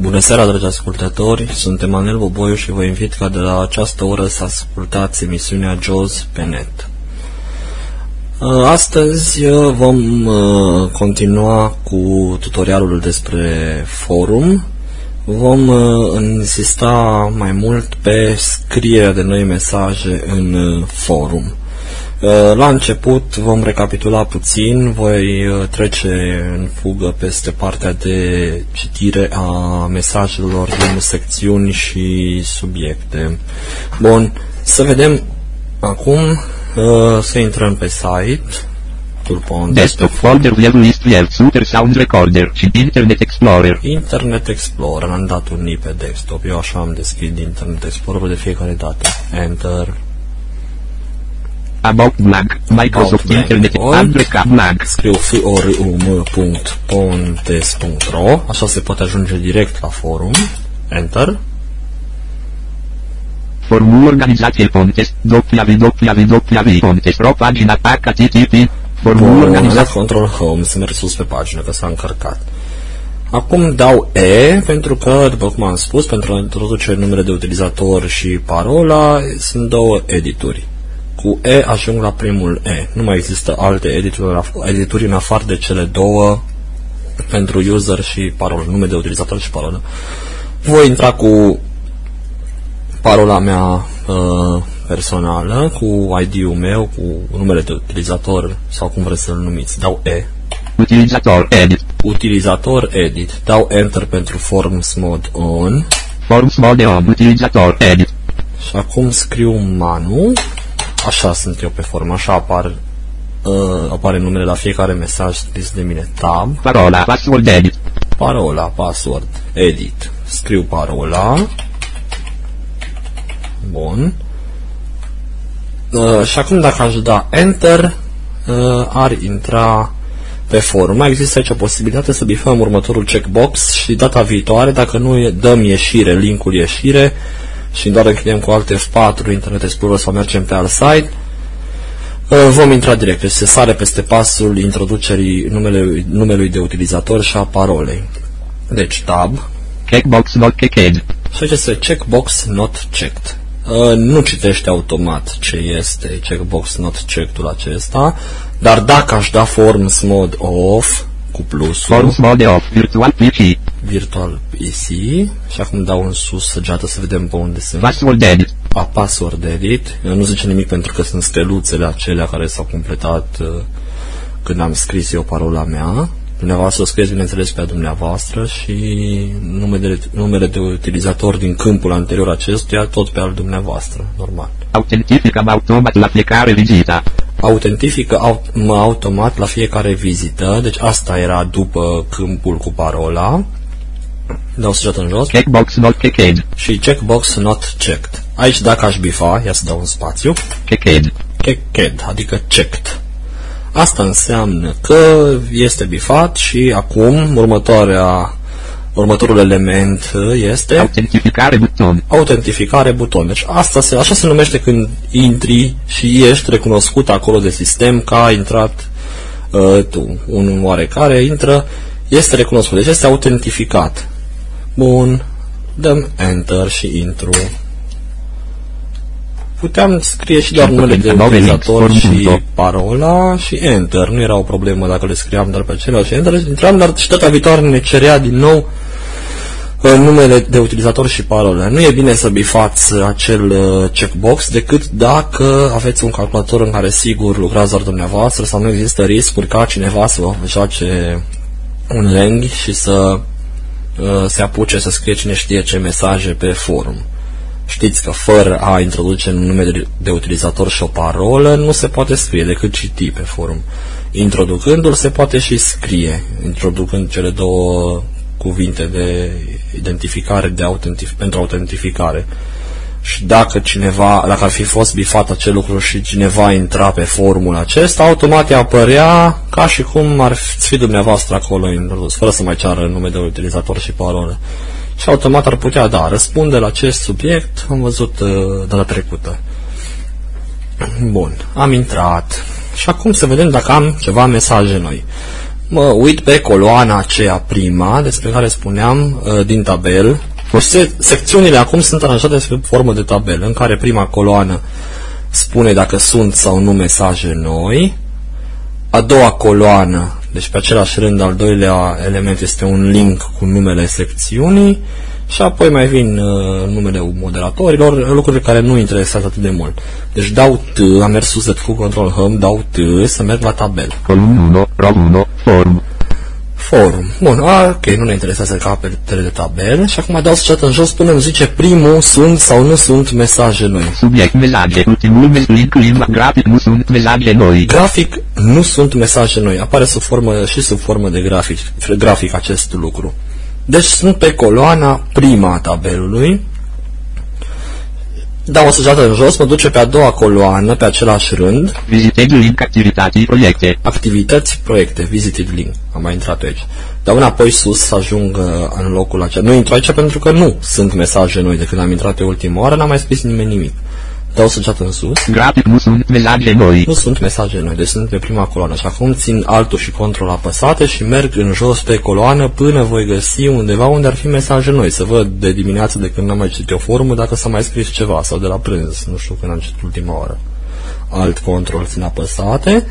Bună seara, dragi ascultători! Sunt Emanuel Boboiu și vă invit ca de la această oră să ascultați emisiunea JOS pe net. Uh, astăzi uh, vom uh, continua cu tutorialul despre forum. Vom insista mai mult pe scrierea de noi mesaje în forum. Uh, la început vom recapitula puțin, voi uh, trece în fugă peste partea de citire a mesajelor din secțiuni și subiecte. Bun, să vedem acum, uh, să intrăm pe site. Desktop folder web list web super sound recorder și Internet Explorer. Internet Explorer, am dat un i pe desktop, eu așa am deschis Internet Explorer de fiecare dată. Enter. About blank. Microsoft About Internet. Address blank. Scriu forum.pontes.ro Așa se poate ajunge direct la forum. Enter. Formul organizației Pontes. www.pontes.ro Pagina HTTP. Formul organizat Control Home. Să merg sus pe pagină, că s-a încărcat. Acum dau E, pentru că, după cum am spus, pentru a introduce numele de utilizator și parola, sunt două edituri cu E ajung la primul E. Nu mai există alte edituri, edituri în afară de cele două pentru user și parolă, nume de utilizator și parolă. Voi intra cu parola mea uh, personală, cu ID-ul meu, cu numele de utilizator sau cum vreți să-l numiți. Dau E. Utilizator edit. Utilizator edit. Dau Enter pentru Forms Mode On. Forms Mode On. Utilizator edit. Și acum scriu Manu Așa sunt eu pe formă, așa apar uh, apare numele la fiecare mesaj scris de mine. Tab. Parola, password edit. Parola, password, edit. Scriu parola. Bun. Uh, și acum dacă aș da Enter, uh, ar intra pe forum. Mai există aici o posibilitate să bifăm următorul checkbox și data viitoare, dacă nu dăm ieșire, linkul ieșire, și doar închidem cu alt F4 Internet Explorer sau mergem pe alt site, uh, vom intra direct. Deci se sare peste pasul introducerii numelui, numelui de utilizator și a parolei. Deci tab. Checkbox not checked. Și aici este checkbox not checked. Uh, nu citește automat ce este checkbox not checked-ul acesta, dar dacă aș da forms mode off, cu plus. Forms mode off, virtual PC. Virtual PC. Și acum dau în sus săgeată să vedem pe unde sunt. Password edit. A, password edit. Nu zice nimic pentru că sunt steluțele acelea care s-au completat uh, când am scris eu parola mea. Dumneavoastră o scrieți, bineînțeles, pe a dumneavoastră și numele, numele de utilizator din câmpul anterior acestuia, tot pe al dumneavoastră, normal. Autentificăm automat la fiecare vizită. Autentifică aut automat la fiecare vizită, deci asta era după câmpul cu parola. Dau săgeată în jos. Checkbox not checked. Și checkbox not checked. Aici dacă aș bifa, ia să dau un spațiu. Checked. Checked, adică checked. Asta înseamnă că este bifat și acum următoarea următorul element este autentificare buton. Autentificare buton. Deci asta se, așa se numește când intri și ești recunoscut acolo de sistem că a intrat uh, tu. Un oarecare intră, este recunoscut. Deci este autentificat. Bun. Dăm Enter și intru puteam scrie și doar numele de utilizator și parola și Enter. Nu era o problemă dacă le scriam doar pe acelea și Enter. Intram, dar și data viitoare ne cerea din nou uh, numele de utilizator și parola. Nu e bine să bifați acel uh, checkbox decât dacă aveți un calculator în care sigur lucrați doar dumneavoastră sau nu există riscuri ca cineva să vă joace un leng și să uh, se apuce să scrie cine știe ce mesaje pe forum. Știți că fără a introduce un nume de, de utilizator și o parolă nu se poate scrie decât citi pe forum. Introducându-l se poate și scrie, introducând cele două cuvinte de identificare de autentif pentru autentificare. Și dacă cineva, dacă ar fi fost bifat acel lucru și cineva intra pe forumul acesta, automat apărea ca și cum ar fi dumneavoastră acolo introdus, fără să mai ceară nume de utilizator și parolă și automat ar putea, da, răspunde la acest subiect, am văzut uh, data trecută. Bun, am intrat și acum să vedem dacă am ceva mesaje noi. mă uit pe coloana aceea prima, despre care spuneam uh, din tabel. Se, secțiunile acum sunt aranjate sub formă de tabel, în care prima coloană spune dacă sunt sau nu mesaje noi, a doua coloană, deci pe același rând al doilea element este un link cu numele secțiunii și apoi mai vin uh, numele moderatorilor, lucruri care nu interesează atât de mult. Deci dau T, am mers sus de cu control home, dau T să merg la tabel. Column 1, row 1, form. Forum. Bun, a, ok, nu ne interesează capetele de tabel și acum dau săgeată în jos până îmi zice primul sunt sau nu sunt mesaje noi. Subiect mesaje, ultimul mes link limba grafic nu sunt mesaje noi. Grafic nu sunt mesaje noi. Apare sub formă și sub formă de grafic, grafic acest lucru. Deci sunt pe coloana prima a tabelului. Dau o săgeată în jos, mă duce pe a doua coloană, pe același rând. Visited link activități proiecte. Activități, proiecte, visited link. Am mai intrat aici. Dau înapoi sus să ajung uh, în locul acela. Nu intru aici pentru că nu sunt mesaje noi. De când am intrat pe ultima oară, n-a mai scris nimeni nimic. Dau săgeată în sus. Grafic nu sunt mesaje noi. Nu sunt mesaje noi, deci sunt pe prima coloană. Și acum țin altul și control apăsate și merg în jos pe coloană până voi găsi undeva unde ar fi mesaje noi. Să văd de dimineață de când n-am mai citit o formă dacă s-a mai scris ceva sau de la prânz. Nu știu când am citit ultima oară. Alt control țin apăsate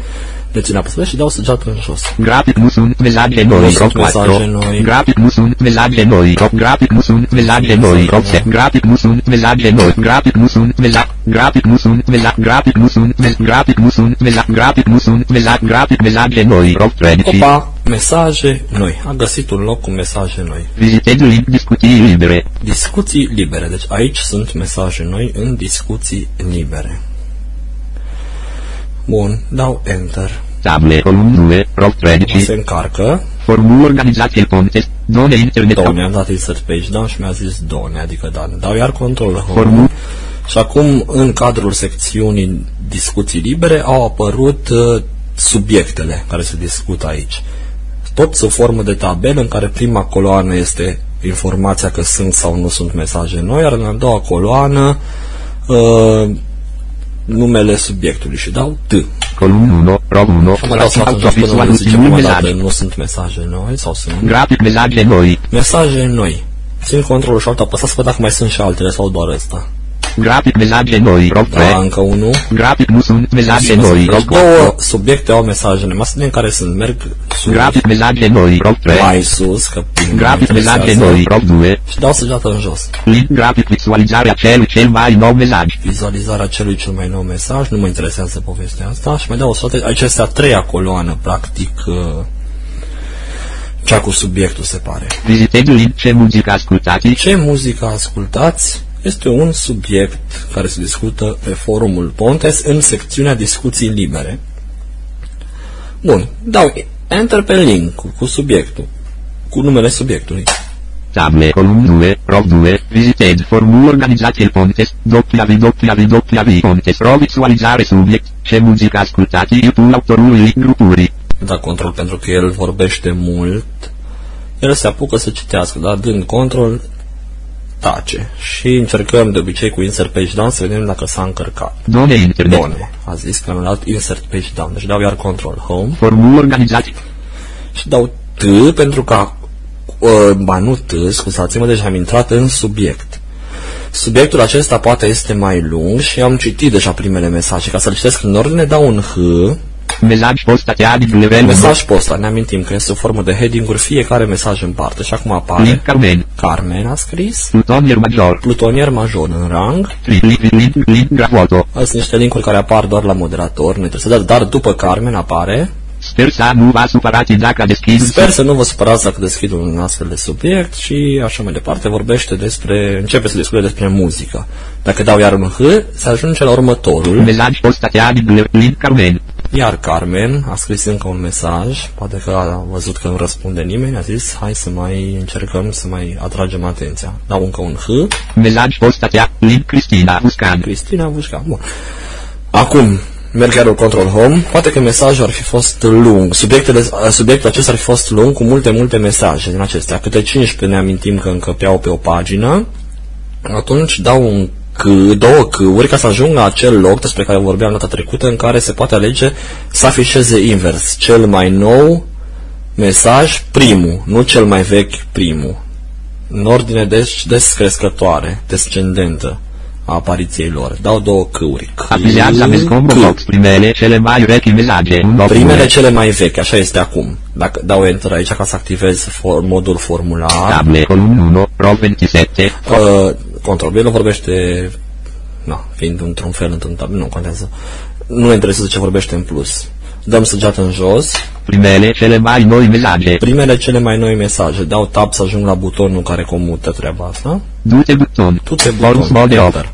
deci în apăsă și dau săgeată în jos. Grafic nu sunt mesaje noi. Nu sunt mesaje noi. Grafic nu sunt mesaje noi. Grafic nu sunt mesaje noi. Grafic nu sunt mesaje noi. Grafic nu sunt mesaje. Grafic nu sunt mesaje. Grafic nu sunt mesaje. Grafic nu sunt mesaje. Grafic nu sunt mesaje. Grafic mesaje noi. Opa, mesaje noi. A găsit un loc cu mesaje noi. Visited link discuții libere. Discuții libere. Deci aici sunt mesaje noi în discuții libere. Bun, dau Enter. Table, column 2, row 13. Se încarcă. Formul organizație contest, zone internet. Done, am dat insert page down și mi-a zis Done, adică Dan. Dau iar control home. Formul. Și acum, în cadrul secțiunii discuții libere, au apărut uh, subiectele care se discută aici. Tot sub formă de tabel în care prima coloană este informația că sunt sau nu sunt mesaje noi, iar în a doua coloană uh, numele subiectului și dau T. Column 1, row 1, Mă dau să fac până nu zice prima dată, nu sunt mesaje noi sau sunt Grafic mesaje noi. mesaje noi. Țin controlul și alt apăsat să văd dacă mai sunt și altele sau doar ăsta. Grafic mesaje noi. Row Da, 3. încă unul. Grafic nu sunt mesaje noi. Deci Row două 4. subiecte au mesaje noi. Masă din care sunt merg sus, Grafic mesaje noi. Row 3. mai sus, că nu Grafic mă mesaje interesează. noi. Row 2. Și dau săgeată în jos. Link grafic vizualizarea celui cel mai nou mesaj. Vizualizarea celui cel mai nou mesaj, nu mă interesează povestea asta și mai dau o soată. Aici este a treia coloană, practic, uh, cea cu subiectul, se pare. Vizitez link ce muzică ascultați. Ce muzică ascultați? Este un subiect care se discută pe forumul Pontes în secțiunea discuții libere. Bun, dau enter pe link cu, cu subiectul, cu numele subiectului. Table, column 2, row 2, vizitez formul organizație contest, www, contest, row vizualizare subiect, ce muzică ascultați, YouTube autorului link grupuri. Da control pentru că el vorbește mult, el se apucă să citească, da? Dând control, tace. Și încercăm de obicei cu insert page down să vedem dacă s-a încărcat. Zone internet. Bun, a zis că am dat insert page down, deci dau iar control home Formul organizație. și dau T pentru că uh, ba nu T, scuzați-mă, deci am intrat în subiect. Subiectul acesta poate este mai lung și am citit deja primele mesaje. Ca să-l citesc în ordine, dau un H, Mesaj postatea din level mesaj posta, ne amintim că este o formă de heading-uri fiecare mesaj în parte și acum apare Link Carmen. Carmen a scris, Plutonier major. plutonier major în rang, Link, link, link, gravoto. Astea sunt niște linkuri care apar doar la moderator, nu interesează, dar după Carmen apare Sper să nu vă supărați dacă deschid. Sper să nu vă supărați dacă deschid un astfel de subiect și așa mai departe vorbește despre, începe să discute despre muzică. Dacă dau iar un H, se ajunge la următorul. Mesaj postatea din level link Carmen. Iar Carmen a scris încă un mesaj, poate că a văzut că nu răspunde nimeni, a zis hai să mai încercăm să mai atragem atenția. Dau încă un H, Mesaj postatea link Cristina Buscan. Cristina Vușca. Bun. Acum, merg iar control home, poate că mesajul ar fi fost lung, Subiectele, subiectul acesta ar fi fost lung cu multe, multe mesaje din acestea, câte 15 ne amintim că încăpeau pe o pagină, atunci dau un C, două C-uri ca să ajung la acel loc despre care vorbeam data trecută în care se poate alege să afișeze invers, cel mai nou mesaj primul, nu cel mai vechi primul. În ordine des, descrescătoare, descendentă a apariției lor. Dau două câuri. Apilează pe scombru box primele cele mai vechi mesaje. Un loc Primele bune. cele mai vechi, așa este acum. Dacă dau enter aici ca să activez for, modul formular, Table column 1, row 27. uh, control B vorbește, na, fiind într-un fel, într-un tab, nu contează. Nu ne interesează ce vorbește în plus. Dăm săgeată în jos, Primele cele mai noi mesaje. primele cele mai noi mesaje. Dau tab să ajung la butonul care comută treaba asta. Dute buton. Tu-te Forms buton, mode off. enter.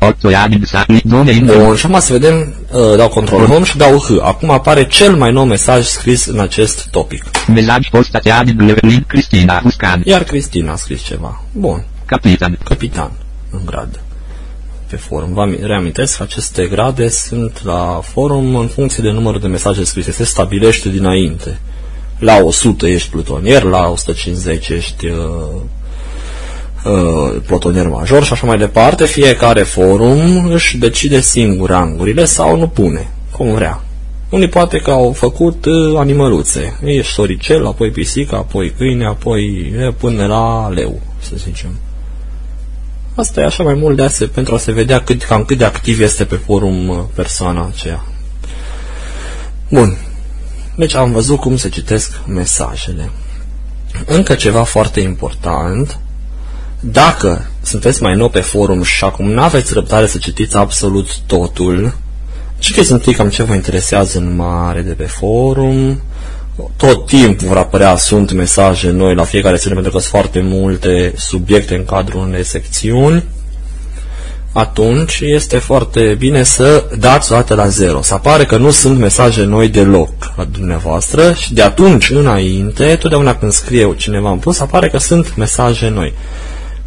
8 ani sa click zone in Bun, și acum să vedem, uh, dau control home și dau H. Acum apare cel mai nou mesaj scris în acest topic. Mesaj postatea din Levelin Cristina Uscan. Iar Cristina a scris ceva. Bun, Capitan. capitan în grad pe forum. Vă ami- reamintesc că aceste grade sunt la forum în funcție de numărul de mesaje scrise. Se stabilește dinainte. La 100 ești plutonier, la 150 ești uh, uh, plutonier major și așa mai departe. Fiecare forum își decide singur rangurile sau nu pune, cum vrea. Unii poate că au făcut uh, animăluțe. Ești soricel, apoi pisică, apoi câine, apoi e, până la leu, să zicem. Asta e așa mai mult de ase pentru a se vedea cât, cam cât de activ este pe forum uh, persoana aceea. Bun. Deci am văzut cum se citesc mesajele. Încă ceva foarte important. Dacă sunteți mai nou pe forum și acum nu aveți răbdare să citiți absolut totul, citiți întâi cam ce vă interesează în mare de pe forum, tot timpul vor apărea sunt mesaje noi la fiecare secțiune pentru că sunt foarte multe subiecte în cadrul unei secțiuni atunci este foarte bine să dați o dată la zero. Să apare că nu sunt mesaje noi deloc la dumneavoastră și de atunci înainte, totdeauna când scrie cineva în plus, apare că sunt mesaje noi.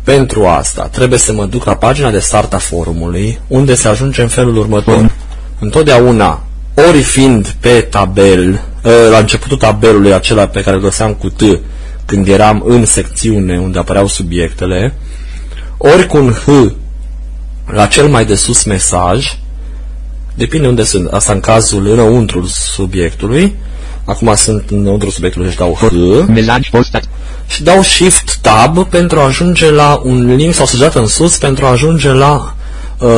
Pentru asta trebuie să mă duc la pagina de start a forumului, unde se ajunge în felul următor. Întotdeauna, ori fiind pe tabel, ă, la începutul tabelului acela pe care îl găseam cu T, când eram în secțiune unde apăreau subiectele, ori cu un H la cel mai de sus mesaj, depinde unde sunt, asta în cazul înăuntrul subiectului, acum sunt înăuntru subiectului și dau H, Mesaj postat. și dau Shift Tab pentru a ajunge la un link sau săgeată în sus pentru a ajunge la uh,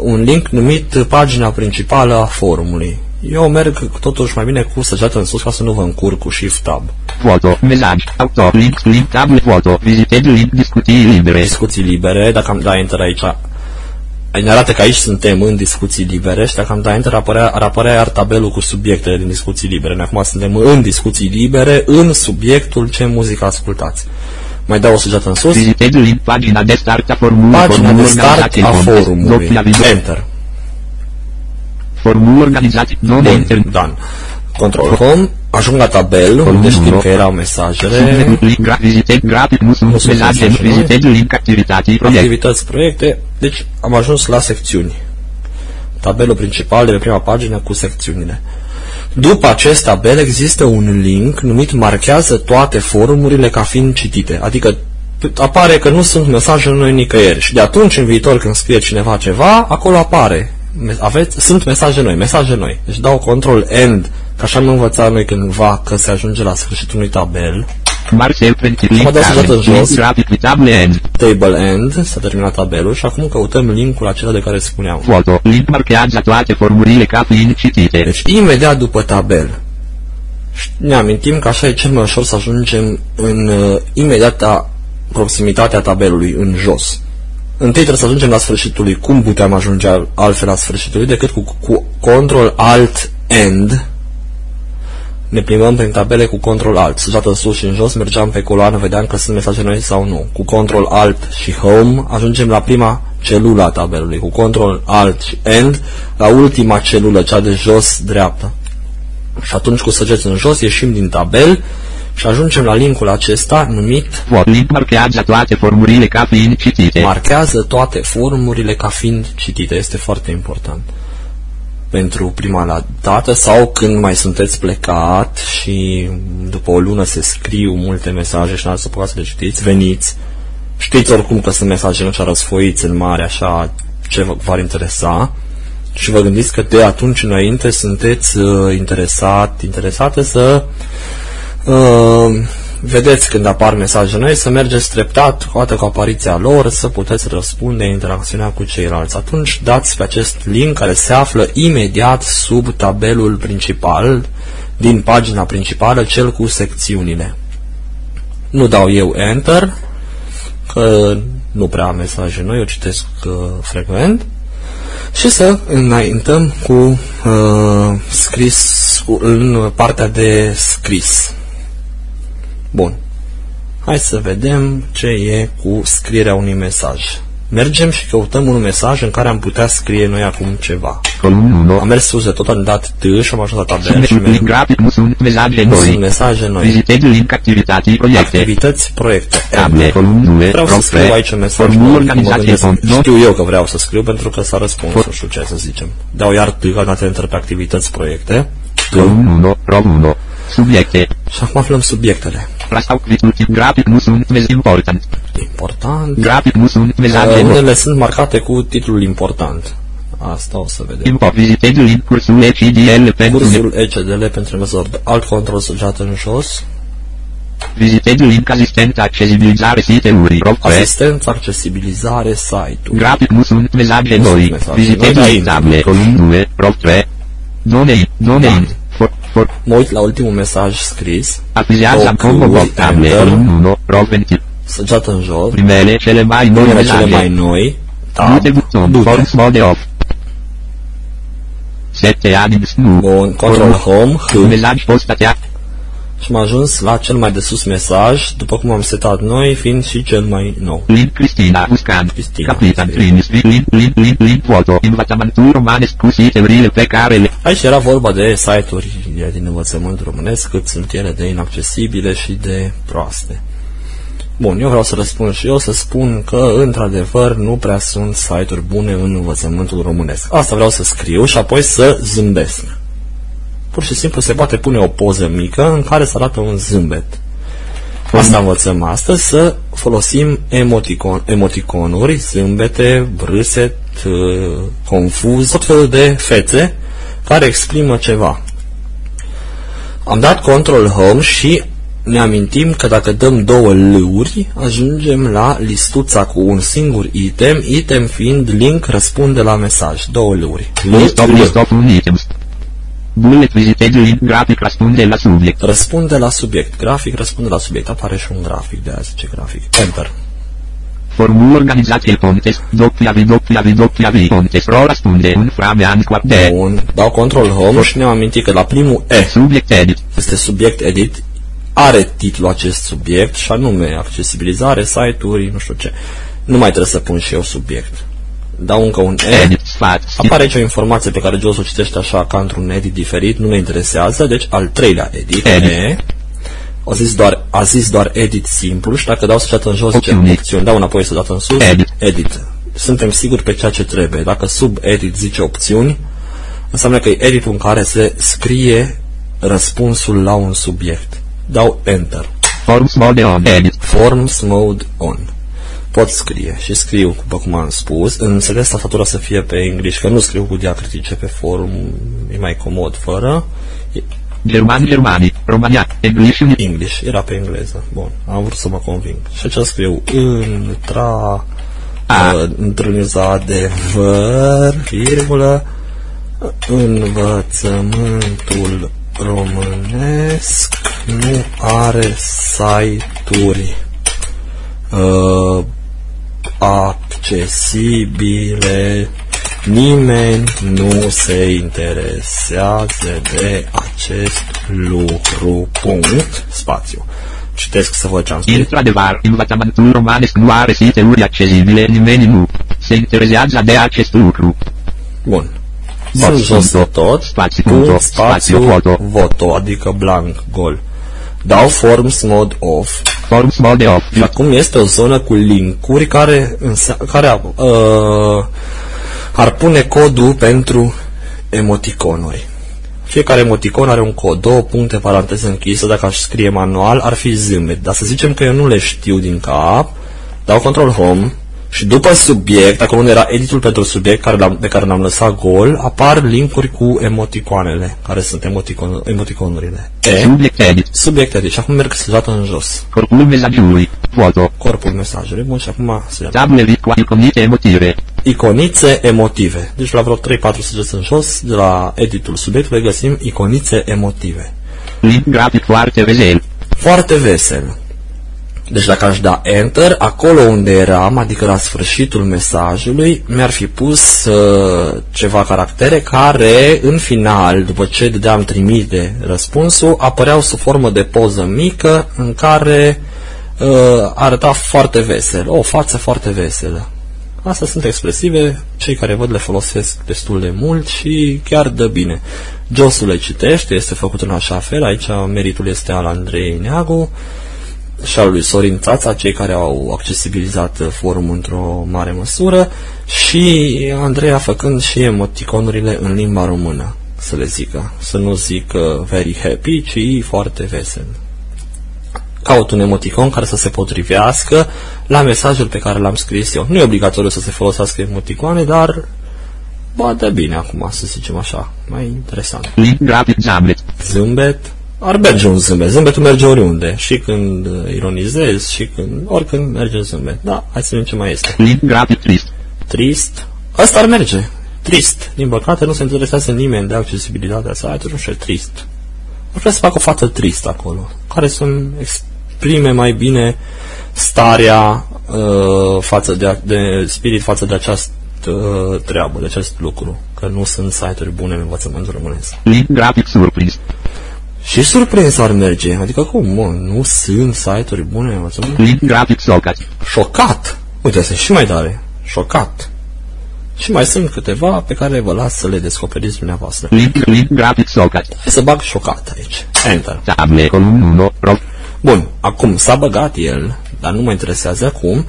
un link numit pagina principală a forumului. Eu merg totuși mai bine cu săgeată în sus ca să nu vă încurc cu Shift Tab. Foto. Mesaj. Autor. Link. Link. Table. Foto. Vizited link. Discuții libere. Discuții libere, dacă am da Enter aici ne arată că aici suntem în discuții libere și dacă am da Enter apărea, ar apărea iar tabelul cu subiectele din discuții libere. Noi acum suntem în discuții libere, în subiectul ce muzică ascultați. Mai dau o săgeată în sus. Vizited link. Pagina de start a formului. Pagina de Formul start organizației a contest. forumului. Doppia video. Enter. Formul organizației. Zone Bun, intern. done. Control Home, ajung la tabel, unde știm că erau mesajele, Link. gra- Vizited grafic. Nu sunt sunt mesaje. mesaje noi. Vizited link. Activității. Proiect. activități, proiecte, deci am ajuns la secțiuni. Tabelul principal de pe prima pagină cu secțiunile. După acest tabel există un link numit marchează toate forumurile ca fiind citite, adică apare că nu sunt mesaje noi nicăieri și de atunci în viitor când scrie cineva ceva, acolo apare. Me- Aveți, sunt mesaje noi, mesaje noi. Deci dau control end, că așa am învățat noi cândva că se ajunge la sfârșitul unui tabel. Marcel Pentit. Mă Link. dau să Table. dată Link. jos. Grafic. Table end. Table end, s-a terminat tabelul și acum căutăm linkul acela de care spuneam. Foto. Link marchează toate formulile ca fiind citite. Deci, imediat după tabel, și ne amintim că așa e cel mai ușor să ajungem în uh, imediata proximitatea tabelului, în jos. Întâi trebuie să ajungem la sfârșitul lui. Cum puteam ajunge al- altfel la sfârșitul lui decât cu, cu Control Alt End. Ne plimbăm prin tabele cu Control Alt. Săgeată în sus și în jos, mergeam pe coloană, vedeam că sunt mesaje noi sau nu. Cu Control Alt și Home ajungem la prima celulă a tabelului. Cu Control Alt și End la ultima celulă, cea de jos dreapta. Și atunci cu săgeți în jos ieșim din tabel și ajungem la linkul acesta numit Foto. Link marchează toate formulile ca fiind citite. marchează toate formurile ca fiind citite. Este foarte important pentru prima la dată sau când mai sunteți plecat și după o lună se scriu multe mesaje și n-ați să să le citiți, veniți. Știți oricum că sunt mesaje nu ce răsfoiți în mare, așa ce vă- v-ar interesa. și vă gândiți că de atunci înainte sunteți uh, interesat, interesate să uh, vedeți când apar mesaje noi, să mergeți treptat, odată cu apariția lor, să puteți răspunde, interacționa cu ceilalți. Atunci dați pe acest link care se află imediat sub tabelul principal din pagina principală, cel cu secțiunile. Nu dau eu Enter, că nu prea am mesaje noi, eu citesc uh, frecvent, și să înaintăm cu uh, scris, cu, în partea de scris. Bun. Hai să vedem ce e cu scrierea unui mesaj. Mergem și căutăm un mesaj în care am putea scrie noi acum ceva. Am mers sus de tot, am dat T și am ajuns la tabel și Link grafic nu sunt mesaje nu sunt noi. mesaje noi. Vizitezi link activități proiecte. Activități, proiecte. Table, column 2, Vreau să scriu aici un mesaj. Formul mă organizație gândesc. fond. Nu? Știu eu că vreau să scriu pentru că s-a răspuns, nu știu ce să zicem. Dau iar T, că am dat enter pe activități, proiecte. Column 1, row 1. Subiecte. Și acum aflăm subiectele. Rastau clipul tip grafic nu sunt vezi important. Important. Grafic nu sunt mesaje Uh, noi. unele sunt marcate cu titlul important. Asta o să vedem. Info, vizitezi link cursul ECDL pentru Cursul ECDL pentru mesor. Alt control săgeată în jos. Vizitezi link asistent accesibilizare site-uri. Row 3. Asistență, accesibilizare, site-ul. Grafic nu sunt mesaje Nu sunt noi. mesaje Vizitezi noi, link dar table, column 2, row 3. Donate, donate. For, for, Mă uit la ultimul mesaj scris. afizează Două combo căuri, box table, enter. column 1, row 20. Săgeată în jos. Primele cele mai noi Numele cele mai mesaje. noi. Du-te buton, Du-te. forms mode off. Sette ani snu. Bun, control home, H. Mesaj postate. Și am ajuns la cel mai de sus mesaj, după cum am setat noi, fiind și cel mai nou. Link Cristina Uscan. Cristina. Capitan Trimis. Link, link, link, link, foto. Învățământul romanescu site-urile pe care le Aici era vorba de site-uri din învățământ românesc, cât sunt ele de inaccesibile și de proaste. Bun, eu vreau să răspund și eu să spun că, într-adevăr, nu prea sunt site-uri bune în învățământul românesc. Asta vreau să scriu și apoi să zâmbesc. Pur și simplu se poate pune o poză mică în care să arată un zâmbet. Asta învățăm astăzi, să folosim emoticon, emoticonuri, zâmbete, râset, uh, confuz, tot felul de fețe care exprimă ceva. Am dat Control Home și ne amintim că dacă dăm două lăuri, ajungem la listuța cu un singur item, item fiind link răspunde la mesaj. Două lăuri. List of L, list of items. Bullet vizitezi link grafic răspunde la subiect. Răspunde la subiect. Grafic răspunde la subiect. Apare și un grafic de azi. Ce grafic? Enter. Formul organizație Pontes, www Pontes Pro răspunde un framean cu de Bun. Dau Control Home și ne-am amintit că la primul E subiect edit. este subiect edit, are titlul acest subiect și anume accesibilizare, site-uri, nu știu ce. Nu mai trebuie să pun și eu subiect. Dau încă un E. Edit, sfat, Apare aici o informație pe care Jos o citește așa ca într-un edit diferit, nu ne interesează, deci al treilea edit, Edit. E. A zis, doar, a zis doar edit simplu și dacă dau să în jos, zice Opțiuni. opțiuni, dau înapoi să dată în sus, Edit. edit. Suntem siguri pe ceea ce trebuie. Dacă sub edit zice opțiuni, înseamnă că e editul în care se scrie răspunsul la un subiect. Dau enter. forms mode on edit. Forms mode on. Pot scrie și scriu, după cum am spus, înțeles tastatura să fie pe english, că nu scriu cu diacritice pe forum, e mai comod fără. E German, Germani, România, English, English, era pe engleză. Bun, am vrut să mă conving. Și ce scriu? Intra, A. uh, întâlniza adevăr, virgulă, învățământul românesc nu are site-uri uh, accesibile nimeni nu se interesează de acest lucru. Punct. Spațiu. Citesc să văd ce am scris. Într-adevăr, învățământul romanesc nu are site-uri accesibile, nimeni nu se interesează de acest lucru. Bun. Box Sunt jos de punto, tot, spațiu cu punto, spațiu spațiu foto. voto, adică blank, gol. Dau forms mode off. Forms mode off. Și acum este o zonă cu linkuri care, însea, care uh, ar pune codul pentru emoticonuri. Fiecare emoticon are un cod, două puncte, paranteză închisă, dacă aș scrie manual, ar fi zâmbet. Dar să zicem că eu nu le știu din cap, dau control home Și după subiect, acolo unde era editul pentru subiect care l-am, de care l-am lăsat gol, apar linkuri cu emoticoanele, care sunt emoticon, emoticonurile. E, Subiect edit. subiect edit. Și acum merg săgeată în jos. Corpul mesajului. Foto. Corpul mesajului. Bun, și acum se Tabule cu iconice emotive. iconițe emotive. Deci la vreo 3-4 săgeți în jos, de la editul subiectului găsim iconițe emotive. Link grafic foarte vesel. Foarte vesel. Deci dacă aș da Enter, acolo unde eram, adică la sfârșitul mesajului, mi-ar fi pus uh, ceva caractere care, în final, după ce dădeam trimite răspunsul, apăreau sub formă de poză mică în care uh, arăta foarte vesel, o față foarte veselă. Astea sunt expresive, cei care văd le folosesc destul de mult și chiar dă bine. Josul le citește, este făcut în așa fel, aici meritul este al Andrei Neagu și al lui Sorin Țața, cei care au accesibilizat forumul într-o mare măsură și Andreea făcând și emoticonurile în limba română, să le zică. Să nu zic uh, very happy, ci foarte vesel caut un emoticon care să se potrivească la mesajul pe care l-am scris eu. Nu e obligatoriu să se folosească emoticoane, dar bate bine acum, să zicem așa, mai interesant. Link grafic zambet. Zâmbet, ar merge un zâmbet. Zâmbetul merge oriunde, și când uh, ironizezi, și când, oricând merge zâmbet. Da, hai să vedem ce mai este. Link grafic trist. Trist, ăsta ar merge. Trist. Din păcate nu se interesează nimeni de accesibilitatea site-ului, nu știu, trist. Ar vrea să fac o față tristă acolo, care să-mi exprime mai bine starea uh, față de, de spirit față de această uh, treabă, de acest lucru, că nu sunt site-uri bune în învățământul românesc. Link grafic surprins. Și surprins ar merge, adică cum, mă, nu sunt site-uri bune în învățământ? Link grafic socat. Șocat! Uite, sunt și mai tare. Șocat. Și mai sunt câteva pe care vă las să le descoperiți dumneavoastră. Link, link grafic socat. Hai să bag șocat aici. Enter. Table column 1. Ro. Bun, acum s-a băgat el, dar nu mă interesează acum.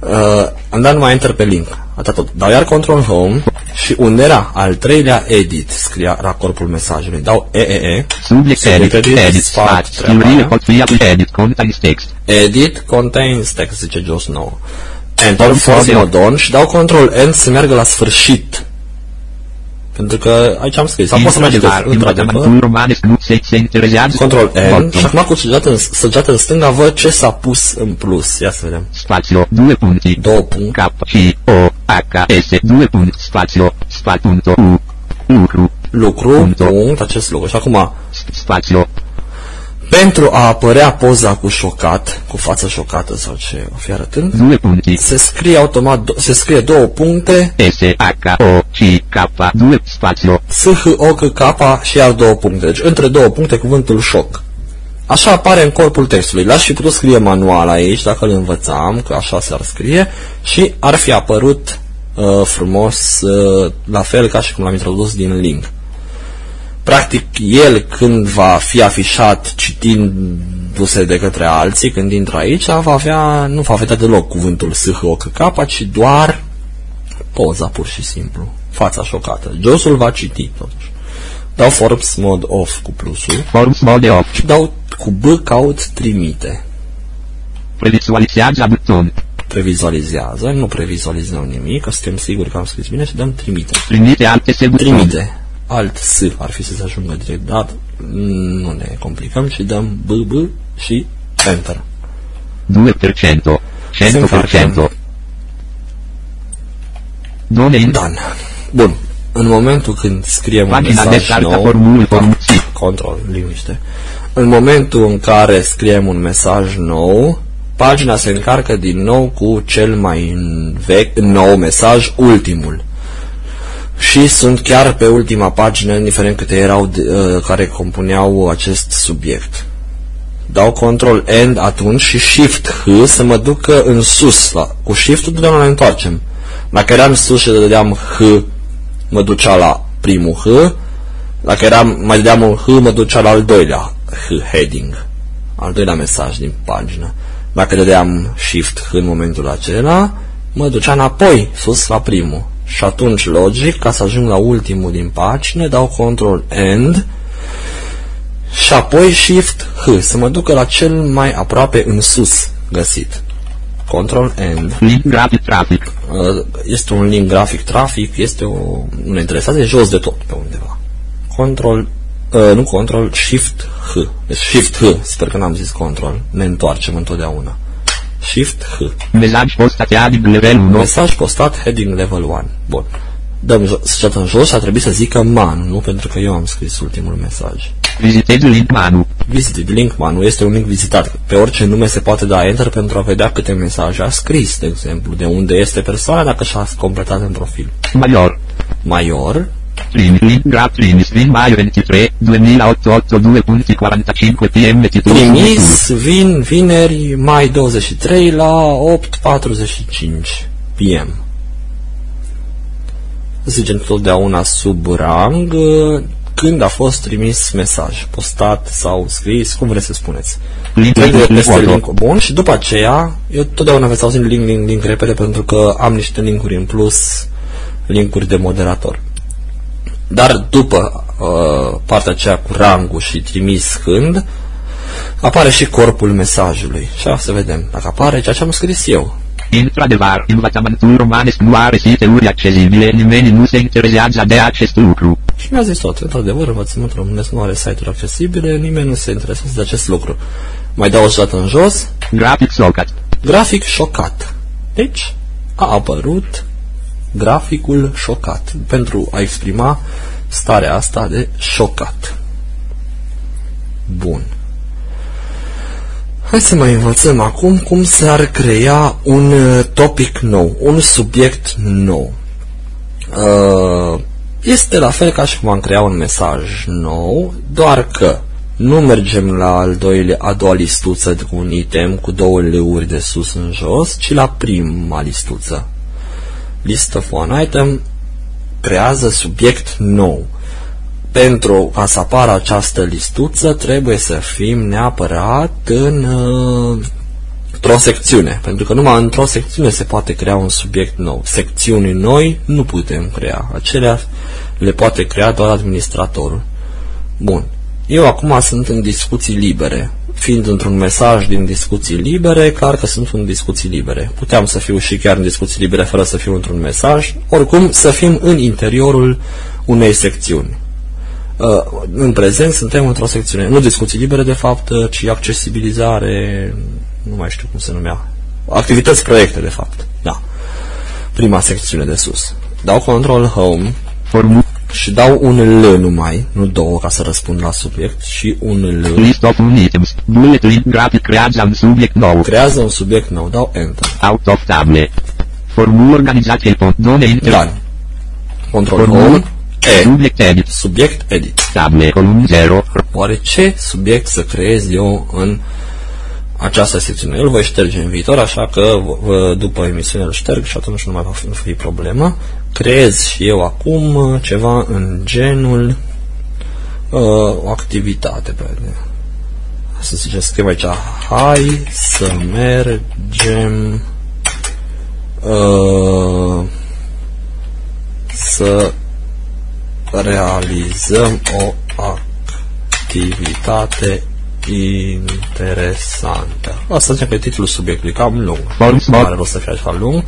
Uh, am dat numai enter pe link. Atât tot. Dau iar control home și unde era al treilea edit, scria la corpul mesajului. Dau EEE. Subiect edit. edit, Edit. sfat, Spot. treaba Iurie aia. pot fi apoi edit. Contains text. Edit contains text, zice jos nou. Enter, Form force model. mode on și dau control N să meargă la sfârșit. Pentru că aici am scris, sau poți să mergi jos, într-adevăr. Un romanes nu se se interesează. Control N Bottom. și acum cu săgeată în, săgeată în stânga văd ce s-a pus în plus. Ia să vedem. Spazio. Due punti. Două puncte. K, C, O, H, S, due punti, spazio, spa, punto, U, lucru, Lucru, Punct. punct, acest lucru. Și acum, spazio, pentru a apărea poza cu șocat, cu față șocată sau ce o fi arătând, due punti, se scrie automat, do- se scrie două puncte, S, H, O, C, K, due, spazio, S, H, O, C, K și iar două puncte. Deci între două puncte cuvântul șoc. Așa apare în corpul textului. L-aș fi putut scrie manual aici, dacă îl învățam, că așa s-ar scrie, și ar fi apărut uh, frumos, uh, la fel ca și cum l-am introdus din link. Practic, el când va fi afișat citindu-se de către alții, când intră aici, va avea, nu va vedea deloc cuvântul S, H, O, C, K, ci doar poza pur și simplu. Fața șocată. Josul va citi, totuși. Dau Forbes mod off cu plusul forms mode off, și dau cu B caut trimite. previzualizează buton, Previzualizează, nu previzualizăm nimic, că suntem siguri că am scris bine și dăm trimite. trimite alte se buton, Trimite. Alt S ar fi să se ajungă direct, dar nu ne complicăm și dăm B, B și Enter. 2%, 100%. Done in Done. Bun. În momentul când scriem un Pagina de mesaj carta nou, formul form C. control, liniște. În momentul în care scriem un mesaj nou, pagina se încarcă din nou cu cel mai vechi, nou mesaj, ultimul. Și sunt chiar pe ultima pagină, indiferent câte erau de, uh, care compuneau acest subiect. Dau control end atunci și shift H să mă ducă în sus. La, cu shift-ul totdeauna ne întoarcem. Dacă eram sus și dădeam H, mă ducea la primul H. Dacă eram, mai dădeam un H, mă ducea la al doilea H, heading. Al doilea mesaj din pagină. Dacă dădeam shift H în momentul acela, mă ducea înapoi, sus la primul. Și atunci, logic, ca să ajung la ultimul din pagină, dau control end și apoi shift H, să mă ducă la cel mai aproape în sus găsit. Control End. Link graphic traffic. Uh, este un link grafic trafic, este o, un interesat, e jos de tot pe undeva. Control, uh, nu Control, Shift H. Deci Shift H, sper că n-am zis Control, ne întoarcem întotdeauna. Shift H. Mesaj postat heading level 1. Mesaj postat heading level 1. Bun. Dăm jos, și atunci jos a trebuit să zică man, nu pentru că eu am scris ultimul mesaj. Visited link manu. Visited link manu este un link vizitat. Pe orice nume se poate da enter pentru a vedea câte mesaje a scris, de exemplu, de unde este persoana dacă și-a completat în profil. Major. Major, Trini link grab trini string maio 23 2008 2.45 pm titlu trimis vin vineri mai 23 la 8.45 PM. Zicem totdeauna sub rang uh, când a fost trimis mesaj, postat sau scris, cum vreți să spuneți. Link Trebuie link peste foto. link bun și după aceea, eu totdeauna veți auzi link, link, link repede pentru că am niște linkuri în plus, linkuri de moderator. Dar după uh, partea aceea cu rangul și trimis când, apare și corpul mesajului. Și o să vedem dacă apare ceea ce am scris eu. Într-adevăr, învățământul romanesc nu are site-uri accesibile, nimeni nu se interesează de acest lucru. Și mi-a zis tot, într-adevăr, învățământul românesc nu are site-uri accesibile, nimeni nu se interesează de acest lucru. Mai dau o dată în jos, Graphic socket. grafic șocat. Deci, a apărut graficul șocat pentru a exprima starea asta de șocat. Bun. Hai să mai învățăm acum cum s-ar crea un uh, topic nou, un subiect nou. Uh, Este la fel ca și cum am crea un mesaj nou, doar că nu mergem la al doilea, a doua listuță cu un item cu două leuri de sus în jos, ci la prima listuță. List of one item creează subiect nou. Pentru ca să apară această listuță, trebuie să fim neapărat în uh, într-o secțiune, pentru că numai într-o secțiune se poate crea un subiect nou. Secțiuni noi nu putem crea. Acelea le poate crea doar administratorul. Bun. Eu acum sunt în discuții libere. Fiind într-un mesaj din discuții libere, clar că sunt în discuții libere. Puteam să fiu și chiar în discuții libere fără să fiu într-un mesaj. Oricum, să fim în interiorul unei secțiuni. Uh, în prezent suntem într-o secțiune, nu discuții libere de fapt, uh, ci accesibilizare, nu mai știu cum se numea, activități proiecte de fapt, da. Prima secțiune de sus. Dau control home Formu și dau un L numai, nu două ca să răspund la subiect, și un L. list of items. Bullet link graphic creează un subiect nou. Creează un subiect nou, dau enter. Out of table. Formul organizației Pontone Inter. Done. Control Formul. home, E, Subiect edit. subiect edit. Table column 0. Oare ce subiect să creez eu în această secțiune? Îl voi șterge în viitor, așa că vă- după emisiune îl șterg și atunci nu mai va fi, fi problemă. Creez și eu acum uh, ceva în genul uh, o activitate. Pe, să zicem, scriem aici, hai să mergem uh, să realizăm o activitate interesantă. Asta zicem că e titlul subiectului, cam lung. Forms Nu mod. are rost să fie așa lung.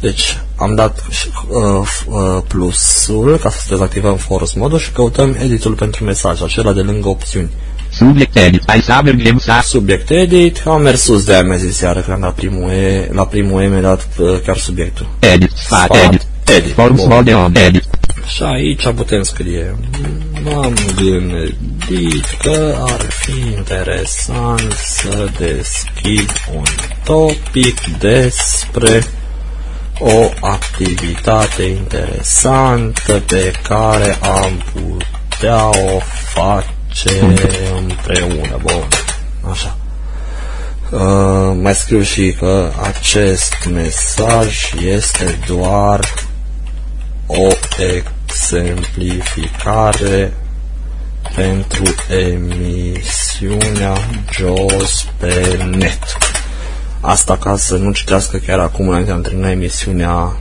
Deci, am dat și, uh, f- uh, plusul ca să dezactivăm force modul și căutăm editul pentru mesaj, acela de lângă opțiuni. Subiect edit. Hai să mergem să Subiect edit, am mers sus de aia mi-a zis iară când am dat primul E, la primul E mi-a dat uh, chiar subiectul. edit. Sfat Sfat edit. edit. Forms Bun. mode on edit. Și aici putem scrie M-am gândit că ar fi interesant să deschid un topic despre o activitate interesantă pe care am putea o face împreună. Bun. Așa. Uh, mai scriu și că acest mesaj este doar o exemplificare pentru emisiunea Jos pe net. Asta ca să nu citească chiar acum înainte de a termina emisiunea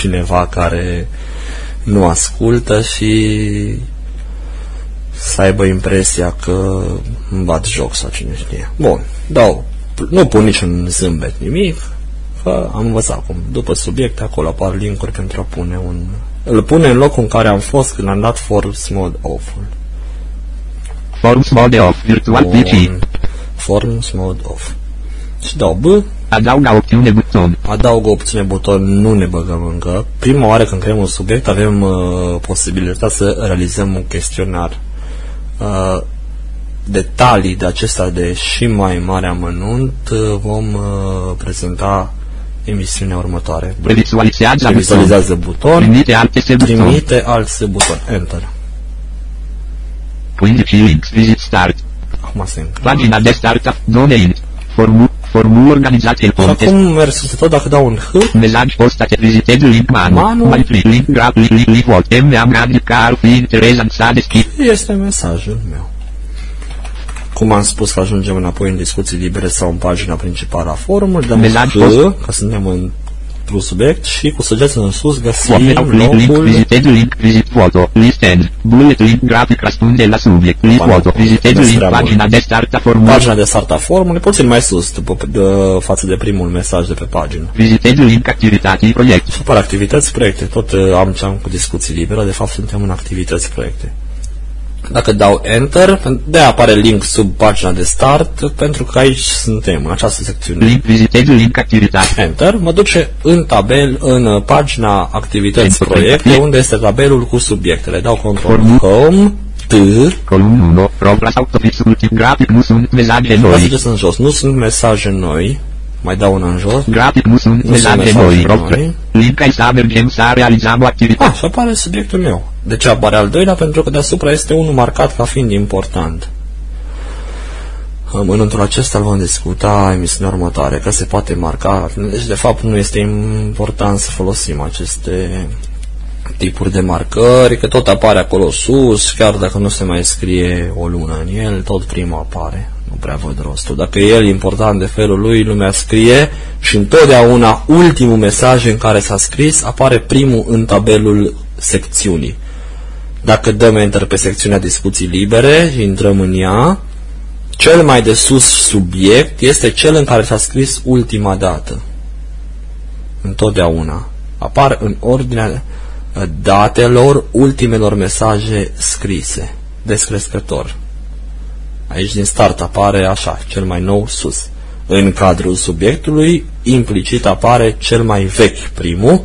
cineva care nu ascultă și să aibă impresia că îmi bat joc sau cine știe. Bun, dau nu pun niciun zâmbet, nimic, că am învățat cum. După subiecte, acolo apar linkuri pentru a pune un... Îl pune în locul în care am fost când am dat Forms Mode Off-ul. Forms Mode Off, virtual PC. Forms Mode Off. Și dau B. Adaugă opțiune buton. Adaugă opțiune buton, nu ne băgăm încă. Prima oară când creăm un subiect avem uh, posibilitatea să realizăm un chestionar. Uh, detalii de acesta de și mai mare amănunt uh, vom uh, prezenta emisiunea următoare. Vizualizează Vizualizează buton. Trimite alte se buton. Trimite alt buton. Enter. Quindi links, visit start. Acum se încă. Pagina de startup, domain. Formu, formu organizate Și contest. acum merg sus de tot dacă dau un H. Mesaj postate, vizitez link manu. Manu. Mai free link, grab, link, link, link, vot. M am gradit că ar fi interesant să deschid. Este mesajul meu. Cum am spus că ajungem înapoi în discuții libere sau în pagina principală a forumului, dăm Mesaj H, post. că suntem în într-un subiect și cu săgețul în sus găsim Open link, link, locul vizitez link, visit foto, list end, bullet link, grafic răspunde la subiect, link Bani. foto, vizitez Despre link, amor. pagina de start a formului. pagina de start a forumului, puțin mai sus, după, de, față de primul mesaj de pe pagină. Vizitez link, activități, proiect. Și apar activități, proiecte. Tot uh, am ce am cu discuții libere, de fapt suntem în activități, proiecte. Dacă dau Enter, de apare link sub pagina de start, pentru că aici suntem, în această secțiune. Link, vizitez link, activități. Enter, mă duce în tabel, în uh, pagina activități Pentru proiecte, proiecte. unde este tabelul cu subiectele. Dau control Formu- Home, T, Column 1, progress autofix ultim grafic, nu sunt mesaje noi. Pasageți în jos. Nu sunt mesaje noi. Mai dau una în jos. Grafic nu sunt Nu mesaje sunt noi. mesaje Progress. noi. Link ai să mergem să realizăm o activitate. Ah, și apare subiectul meu. De ce apare al doilea? Pentru că deasupra este unul marcat ca fiind important. În acesta îl vom discuta emisiunea următoare, că se poate marca. Deci, de fapt, nu este important să folosim aceste tipuri de marcări, că tot apare acolo sus, chiar dacă nu se mai scrie o lună în el, tot primul apare. Nu prea văd rostul. Dacă e el important de felul lui, lumea scrie și întotdeauna ultimul mesaj în care s-a scris apare primul în tabelul secțiunii. Dacă dăm enter pe secțiunea discuții libere și intrăm în ea, cel mai de sus subiect este cel în care s-a scris ultima dată. Întotdeauna. Apar în ordinea uh, datelor ultimelor mesaje scrise. Descrescător. Aici din start apare așa, cel mai nou sus. În cadrul subiectului, implicit apare cel mai vechi primul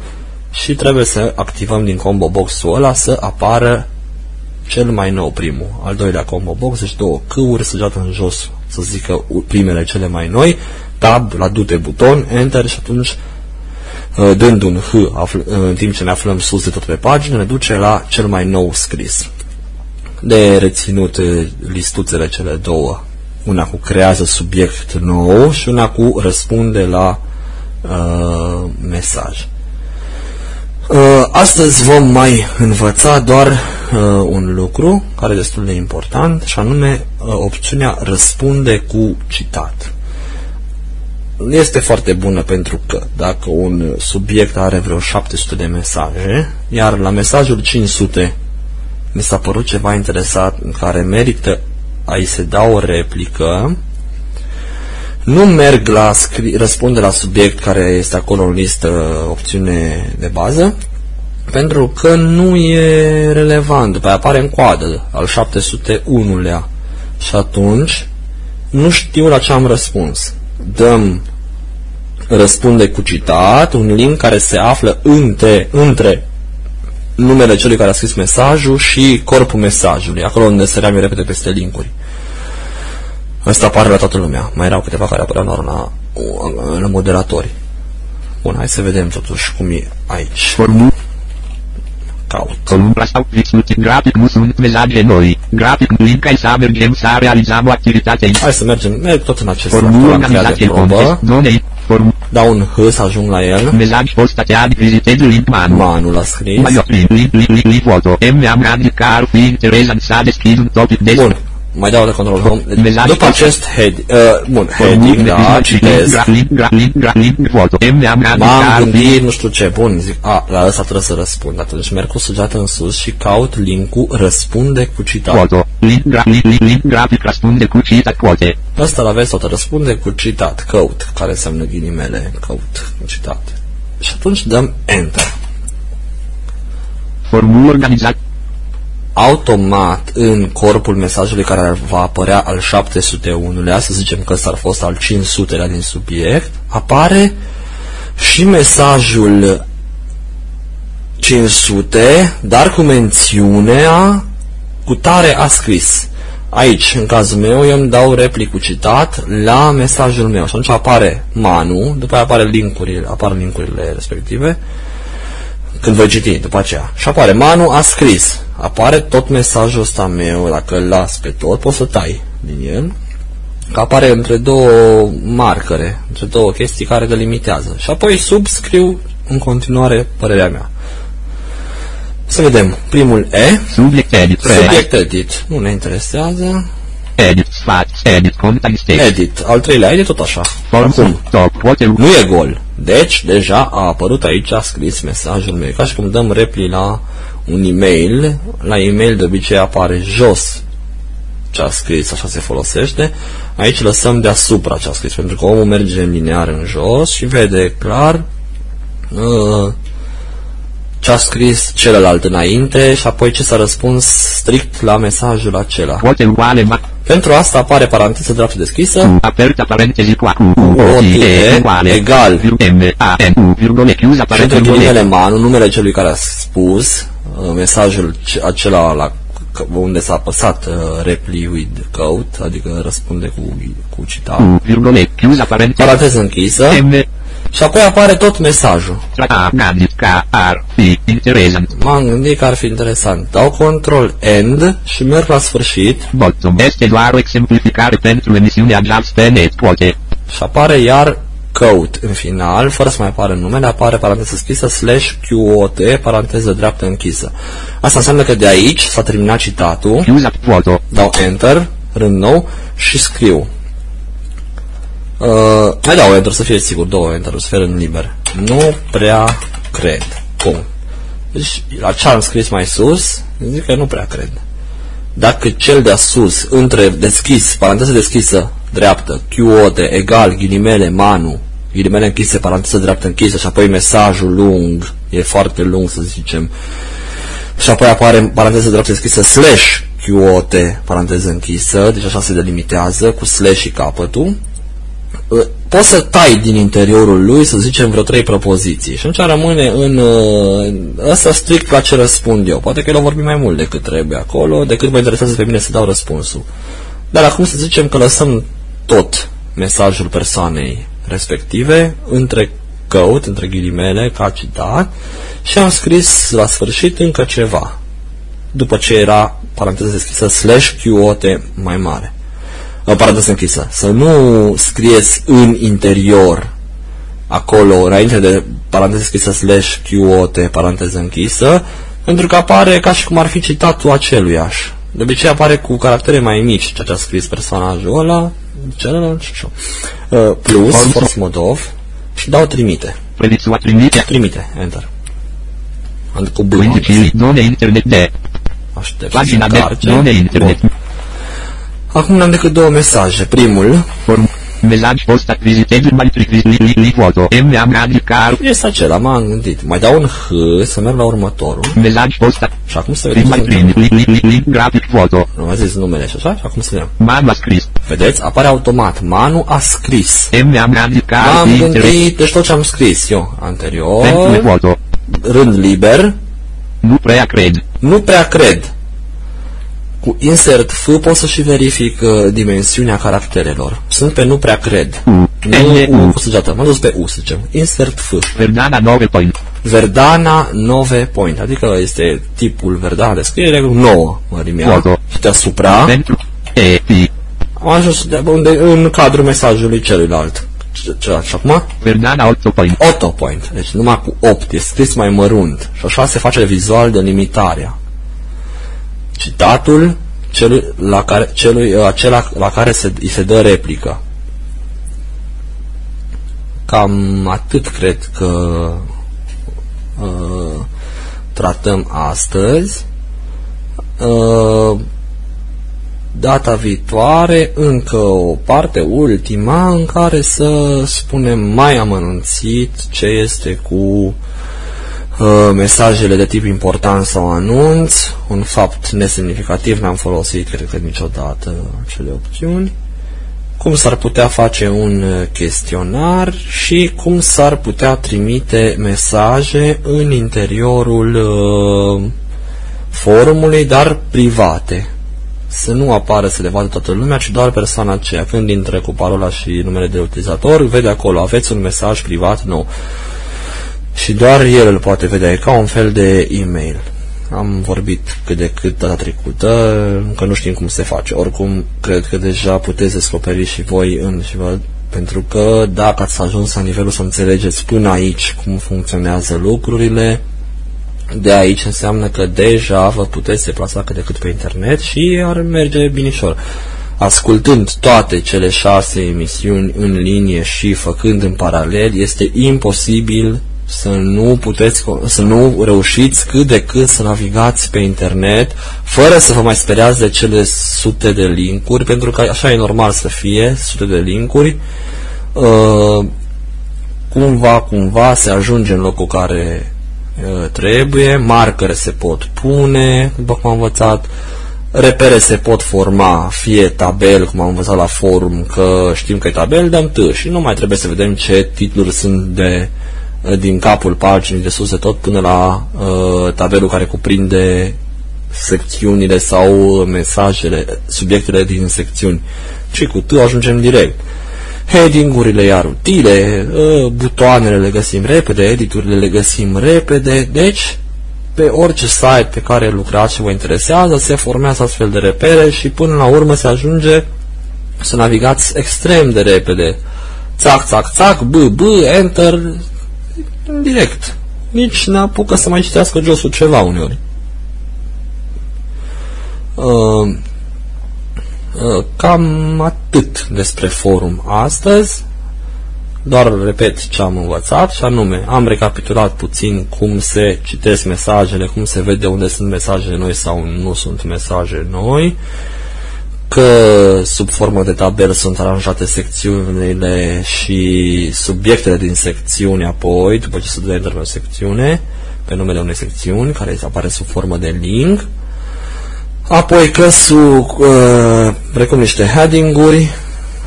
și trebuie să activăm din combo box-ul ăla să apară cel mai nou primul. Al doilea combo box, deci două câuri săgeată în jos, să zică u- primele cele mai noi, tab la dute buton, enter și atunci uh, dând un H afl- uh, în timp ce ne aflăm sus de tot pe pagină, ne duce la cel mai nou scris. De reținut uh, listuțele cele două. Una cu creează subiect nou și una cu răspunde la uh, mesaj. Uh, astăzi vom mai învăța doar uh, un lucru care e destul de important și anume uh, opțiunea răspunde cu citat. Este foarte bună pentru că dacă un subiect are vreo 700 de mesaje, iar la mesajul 500 mi s-a părut ceva interesant în care merită a-i se da o replică, nu merg la scri- răspunde la subiect care este acolo în listă opțiune de bază, pentru că nu e relevant. După aia apare în coadă al 701-lea. Și atunci nu știu la ce am răspuns. Dăm răspunde cu citat, un link care se află între, între numele celui care a scris mesajul și corpul mesajului, acolo unde săream eu repede peste linkuri. Asta apare la toată lumea. Mai erau câteva care apăreau doar la, la moderatori. Bun, hai să vedem totuși cum e aici. Formu, Caut. columna sau fix ultim grafic nu sunt mesaje noi. Grafic link ai să mergem să realizăm o activitate. Hai să mergem, merg tot în acest Formu, acolo am creat de organizație contest, probă. domain. Formu, Dau un H să ajung la el. mesaj postate, ad, vizitez link manu. Manul a scris. Mai oprim link, link, link, link, foto. M am gradit că ar fi interesant să deschid un topic de Bun. Mai dau de control home. Deci, Mesaj după text. acest head, uh, bun, heading, da, citesc. M-am gândit, nu știu ce, bun, zic, a, la ăsta trebuie să răspund. Atunci merg cu săgeată în sus și caut linkul răspunde cu citat. Foto. Link, gra, link, link, link grafic răspunde cu citat quote. Ăsta la vezi tot răspunde cu citat, căut, care înseamnă ghilimele, căut, cu citat. Și atunci dăm Enter. Formul organizat. Automat în corpul mesajului care va apărea al 701-lea, să zicem că ăsta ar fost al 500-lea din subiect, apare și mesajul 500, dar cu mențiunea cu tare a scris. Aici, în cazul meu, eu îmi dau replic cu citat la mesajul meu și atunci apare Manu, după aia apare linkurile, apar linkurile respective, când voi citi după aceea. Și apare Manu a scris. Apare tot mesajul ăsta meu, dacă îl las pe tot, poți să tai din el. Că apare între două marcare, între două chestii care delimitează. Și apoi subscriu în continuare părerea mea. Să vedem. Primul E, Subiect edit. subiect edit. Nu ne interesează. Edit. Sfat. Edit. Context text. Edit. Al treilea edit tot așa. Form. Acum, Top. Quote. nu e gol. Deci, deja a apărut aici, a scris mesajul meu. E Ca și cum dăm repli la un e-mail. La e-mail de obicei apare jos ce a scris, așa se folosește. Aici lăsăm deasupra ce a scris, pentru că omul merge în linear în jos și vede clar uh, ce a scris celălalt înainte și apoi ce s-a răspuns strict la mesajul acela. Quote uguale ma. Pentru asta apare paranteză dreaptă deschisă, Aperta parentesi qua. Q. U. O. T. E. Uguale. Egal. M. A. N. U. Virgole. Chiusa Și între parentesi. ghilimele Manu, numele celui care a spus uh, mesajul ce- acela la că- unde s-a apăsat uh, reply with quote, adică răspunde cu, cu citat. U. Virgole. Chiusa parentesi. Paranteză închisă M. și apoi apare tot mesajul. Tra. A. Gandhi. K. R. P. Interessant. M-am gândit că ar fi interesant. Dau control end și merg la sfârșit Bottom. Este doar o exemplificare pentru emisiunea Just Net. Quote. și apare iar quote în final, fără să mai apară numele, apare paranteză scrisă slash QOT, paranteză dreaptă închisă. Asta înseamnă că de aici s-a terminat citatul. Chiusa. Foto. dau Enter, rând nou și scriu. Uh, mai dau Enter să fie sigur, două Enter, să fie rând liber. Nu prea cred. Punct. Deci, la ce am scris mai sus, zic că nu prea cred. Dacă cel de sus, între deschis, paranteză deschisă, dreaptă, QOT, egal, ghilimele, manu, ghilimele închise, paranteză dreaptă închisă și apoi mesajul lung, e foarte lung să zicem, și apoi apare paranteză dreaptă deschisă slash QOT, paranteză închisă, deci așa se delimitează cu slash și capătul. Uh, Poți să tai din interiorul lui, să zicem, vreo trei propoziții și atunci rămâne în uh, ăsta strict la ce răspund eu. Poate că el a vorbit mai mult decât trebuie acolo, decât mă interesează pe mine să dau răspunsul. Dar acum să zicem că lăsăm tot mesajul persoanei respective între căut, între ghilimele, ca citat și am scris la sfârșit încă ceva. După ce era paranteză deschisă slash QOT mai mare. O paranteză închisă. Să nu scrieți în interior acolo, înainte de paranteză deschisă slash QOT, paranteză închisă, pentru că apare ca și cum ar fi citatul aceluiași. De obicei apare cu caractere mai mici ceea ce a scris personajul ăla, celălalt și așa. Uh, plus, Form- force modov, și dau trimite. Predicția trimite. Trimite, enter. Am cu B. 15. Nome internet de. Aștept Pagina să de. încarce. Nome internet. Bun. Acum n-am decât două mesaje. Primul Form. Mesaj post acquisited by trick li li li foto. M am radical. este acela, m-am gândit. Mai dau un H să merg la următorul. Mesaj post Și acum să vedem. prima ce se primi întâmplă. li li li li grafic foto. Nu mai zis numele și așa? Și acum să vedem. Manu scris. Vedeți? Apare automat. Manu a scris. M am radical. M-am internet. gândit, deci tot ce am scris eu Pentru anterior, foto. rând liber, Nu prea cred. nu prea cred. Cu insert F pot să și verific uh, dimensiunea caracterelor. Sunt pe nu prea cred. U. Nu N, U U. cu săgeată. M-am dus pe U, să zicem. Insert F. Verdana 9 point. Verdana 9 point. Adică este tipul Verdana de scriere 9 mărimea. Foto. Și deasupra Pentru. E. P. am ajuns de unde, în cadrul mesajului celuilalt. Ce- ce- Și acum? Verdana 8 point. Auto point. Deci numai cu 8. E scris mai mărunt. Și așa se face vizual delimitarea. Citatul, celui la care, celui, acela la care se, îi se dă replică. Cam atât cred că uh, tratăm astăzi. Uh, data viitoare încă o parte ultima în care să spunem mai amănunțit ce este cu uh, mesajele de tip important sau anunț, un fapt nesemnificativ, n-am folosit cred că niciodată acele opțiuni, cum s-ar putea face un chestionar și cum s-ar putea trimite mesaje în interiorul uh, forumului, dar private să nu apară să le vadă toată lumea, ci doar persoana aceea. Când intră cu parola și numele de utilizator, vede acolo, aveți un mesaj privat nou. Și doar el îl poate vedea, e ca un fel de e-mail. Am vorbit cât de cât data trecută, încă nu știm cum se face. Oricum, cred că deja puteți descoperi și voi în și vă, pentru că dacă ați ajuns la nivelul să înțelegeți până aici cum funcționează lucrurile, de aici înseamnă că deja vă puteți deplasa cât de cât pe internet și ar merge binișor. Ascultând toate cele șase emisiuni în linie și făcând în paralel, este imposibil să nu puteți, să nu reușiți cât de cât să navigați pe internet fără să vă mai speriați de cele sute de linkuri, pentru că așa e normal să fie, sute de linkuri. Uh, cumva, cumva se ajunge în locul care Uh, trebuie, marcăre se pot pune, după cum am învățat, repere se pot forma, fie tabel, cum am învățat la forum, că știm că e tabel, dăm T și nu mai trebuie să vedem ce titluri sunt de, uh, din capul paginii de sus de tot până la uh, tabelul care cuprinde secțiunile sau mesajele, subiectele din secțiuni. Și cu T ajungem direct. Uh, heading-urile iar utile, ă, butoanele le găsim repede, editurile le găsim repede, deci pe orice site pe care lucrați și vă interesează se formează astfel de repere și până la urmă se ajunge să navigați extrem de repede. Țac, țac, țac, b, b, enter, direct. Nici ne apucă să mai citească josul ceva uneori. Uh, Uh, cam atât despre forum astăzi. Doar repet ce am învățat și anume am recapitulat puțin cum se citesc mesajele, cum se vede unde sunt mesaje noi sau nu sunt mesaje noi, că sub formă de tabel sunt aranjate secțiunile și subiectele din secțiuni apoi, după ce se dă enter pe o secțiune, pe numele unei secțiuni, care apare sub formă de link, Apoi căsul uh, precum niște heading-uri,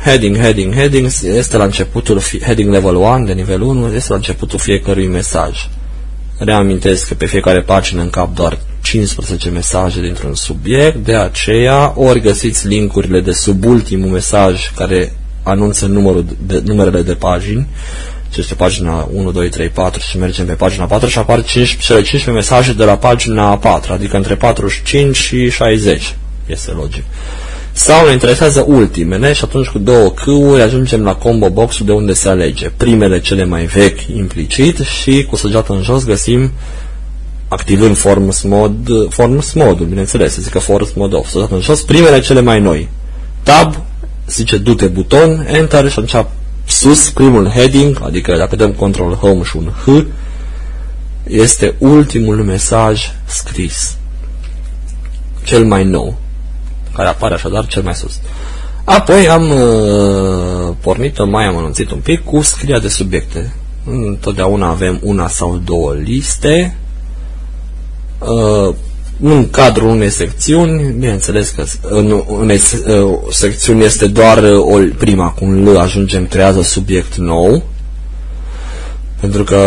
heading, heading, heading, este la începutul, heading level 1, de nivel 1, este la începutul fiecărui mesaj. Reamintesc că pe fiecare pagină încap doar 15 mesaje dintr-un subiect, de aceea ori găsiți linkurile de sub ultimul mesaj care anunță numărul de, numerele de pagini, ce este pagina 1, 2, 3, 4 și mergem pe pagina 4 și apar 5, cele 15 mesaje de la pagina 4, adică între 45 și 60. Este logic. Sau ne interesează ultimele și atunci cu două câuri ajungem la combo box de unde se alege. Primele cele mai vechi implicit și cu săgeată în jos găsim activând forms mod, forms modul, bineînțeles, zică forms mod off, săgeată în jos, primele cele mai noi. Tab, zice du-te buton, enter și atunci sus, primul heading, adică dacă dăm control home și un H, este ultimul mesaj scris. Cel mai nou, care apare așadar cel mai sus. Apoi am uh, pornit-o, mai am anunțit un pic cu scrierea de subiecte. Întotdeauna avem una sau două liste. Uh, în cadrul unei secțiuni, bineînțeles că în unei uh, secțiuni este doar uh, o prima, cu un L ajungem, creează subiect nou, pentru că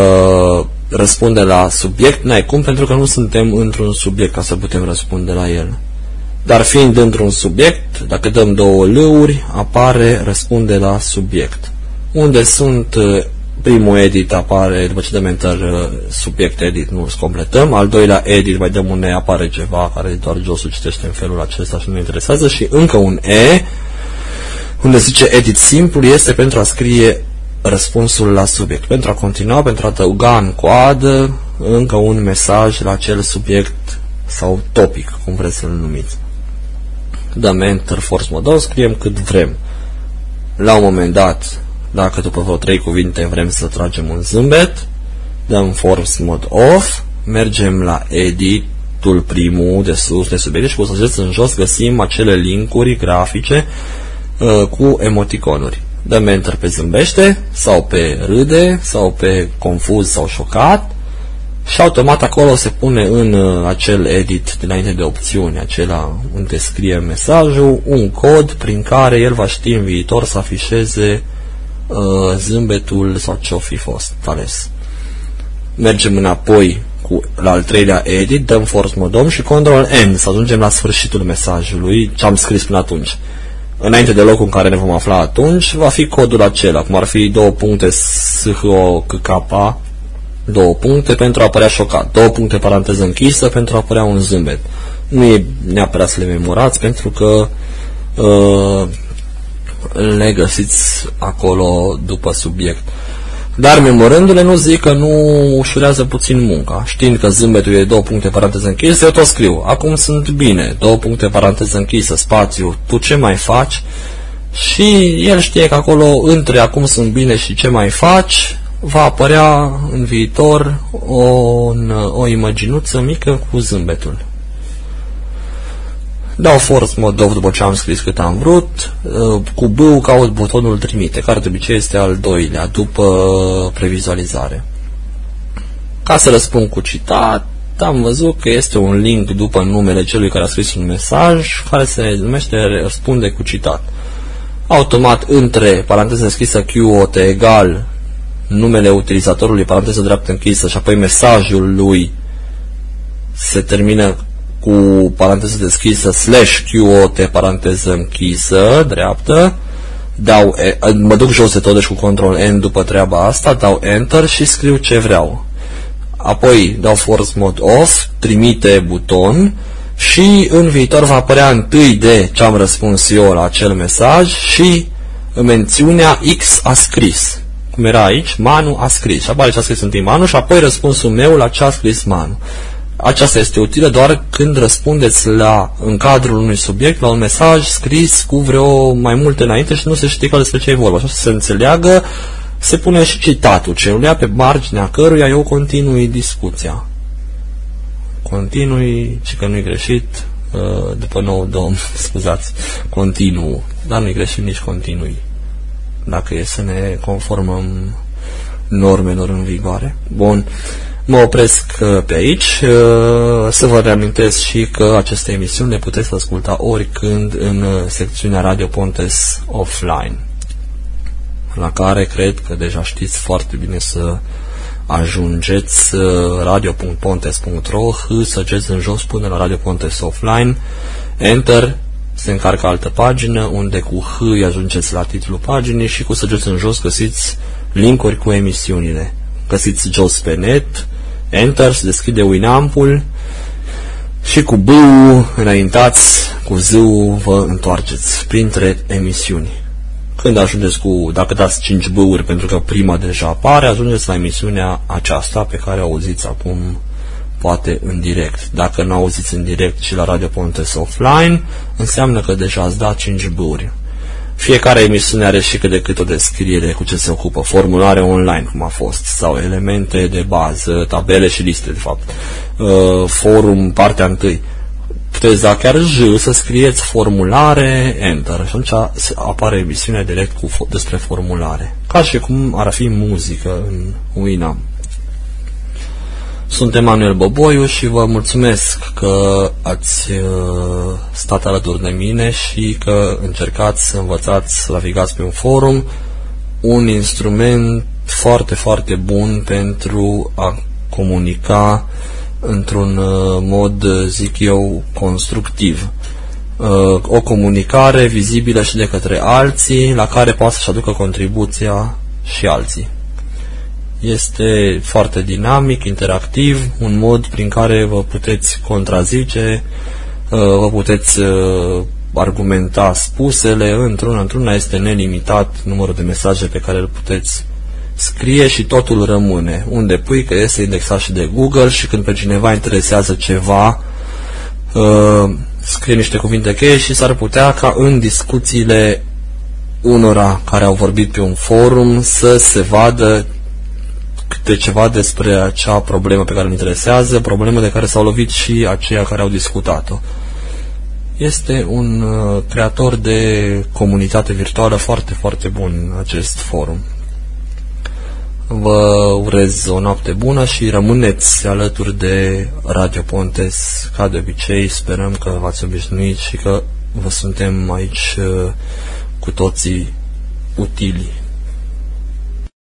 răspunde la subiect, n-ai cum, pentru că nu suntem într-un subiect ca să putem răspunde la el. Dar fiind într-un subiect, dacă dăm două L-uri, apare răspunde la subiect. Unde sunt uh, primul edit apare, după ce dăm enter uh, subiect edit, nu îl completăm, al doilea edit mai dăm un E, apare ceva care doar josul citește în felul acesta și nu ne interesează și încă un E, unde zice edit simplu, este pentru a scrie răspunsul la subiect. Pentru a continua, pentru a adăuga în coadă încă un mesaj la acel subiect sau topic, cum vreți să-l numiți. dăm Enter, Force Mode scriem cât vrem. La un moment dat, dacă după vreo trei cuvinte vrem să tragem un zâmbet, dăm Force Mode Off, mergem la Editul primul de sus de subiecte și cu să în jos găsim acele linkuri grafice uh, cu emoticonuri. Dăm Enter pe zâmbește sau pe râde sau pe confuz sau șocat și automat acolo se pune în uh, acel edit dinainte de opțiuni, acela unde scrie mesajul, un cod prin care el va ști în viitor să afișeze uh, zâmbetul sau ce-o fi fost ales. Mergem înapoi cu, la al treilea edit, dăm force modom și control N să ajungem la sfârșitul mesajului ce am scris până atunci. Înainte de locul în care ne vom afla atunci, va fi codul acela, cum ar fi două puncte SHOKK două puncte pentru a apărea șocat, două puncte paranteză închisă pentru a apărea un zâmbet. Nu e neapărat să le memorați pentru că uh, le găsiți acolo după subiect. Dar memorându-le nu zic că nu ușurează puțin munca. Știind că zâmbetul e două puncte paranteză închisă, eu tot scriu. Acum sunt bine, două puncte paranteză închisă, spațiu, tu ce mai faci? Și el știe că acolo, între acum sunt bine și ce mai faci, va apărea în viitor o, o imaginuță mică cu zâmbetul. Dau force mode off după ce am scris cât am vrut, uh, cu B caut butonul trimite, care de obicei este al doilea, după previzualizare. Ca să răspund cu citat, am văzut că este un link după numele celui care a scris un mesaj, care se numește răspunde cu citat. Automat între paranteză deschisă QOT egal numele utilizatorului, paranteză dreaptă închisă, și apoi mesajul lui se termină cu paranteză deschisă, slash QOT, paranteză închisă, dreaptă, dau, mă duc jos de tot, deci cu control N după treaba asta, dau Enter și scriu ce vreau. Apoi dau Force Mode Off, trimite buton și în viitor va apărea întâi de ce am răspuns eu la acel mesaj și mențiunea X a scris cum era aici, Manu a scris. Și apare ce a scris întâi Manu și apoi răspunsul meu la ce a scris Manu. Aceasta este utilă doar când răspundeți la, în cadrul unui subiect la un mesaj scris cu vreo mai multe înainte și nu se știe despre ce e vorba. Așa să se înțeleagă, se pune și citatul celuia pe marginea căruia eu continui discuția. Continui, și că nu-i greșit, uh, după nou domn, scuzați, continuu, dar nu-i greșit nici continui dacă e să ne conformăm normelor în vigoare. Bun, mă opresc uh, pe aici. Uh, să vă reamintesc și că aceste emisiuni le puteți asculta oricând în uh, secțiunea Radio Pontes Offline, la care cred că deja știți foarte bine să ajungeți radio.pontes.ro săgeți în jos până la Radio Pontes Offline Enter se încarcă altă pagină unde cu H îi ajungeți la titlul paginii și cu săgeți în jos găsiți linkuri cu emisiunile. Găsiți jos pe net, Enter, se deschide Winampul și cu B înaintați, cu Z vă întoarceți printre emisiuni. Când ajungeți cu, dacă dați 5 B-uri pentru că prima deja apare, ajungeți la emisiunea aceasta pe care o auziți acum poate în direct. Dacă nu auziți în direct și la Radio Pontes offline, înseamnă că deja ați dat 5 buri. Fiecare emisiune are și cât de cât o descriere cu ce se ocupă, formulare online, cum a fost, sau elemente de bază, tabele și liste, de fapt. Uh, forum, partea întâi. Puteți da chiar J să scrieți formulare, Enter, și atunci apare emisiunea direct cu, despre formulare. Ca și cum ar fi muzică în Winamp. Sunt Emanuel Boboiu și vă mulțumesc că ați uh, stat alături de mine și că încercați să învățați să navigați pe un forum, un instrument foarte, foarte bun pentru a comunica într-un uh, mod, zic eu, constructiv. Uh, o comunicare vizibilă și de către alții, la care poate să-și aducă contribuția și alții. Este foarte dinamic, interactiv, un mod prin care vă puteți contrazice, uh, vă puteți uh, argumenta spusele, într-una, într-una este nelimitat numărul de mesaje pe care îl puteți scrie și totul rămâne. Unde pui că este indexat și de Google și când pe cineva interesează ceva, uh, scrie niște cuvinte cheie și s-ar putea ca în discuțiile unora care au vorbit pe un forum să se vadă câte ceva despre acea problemă pe care îl interesează, problemă de care s-au lovit și aceia care au discutat-o. Este un uh, creator de comunitate virtuală foarte, foarte bun acest forum. Vă urez o noapte bună și rămâneți alături de Radio Pontes ca de obicei. Sperăm că v-ați obișnuit și că vă suntem aici uh, cu toții utili.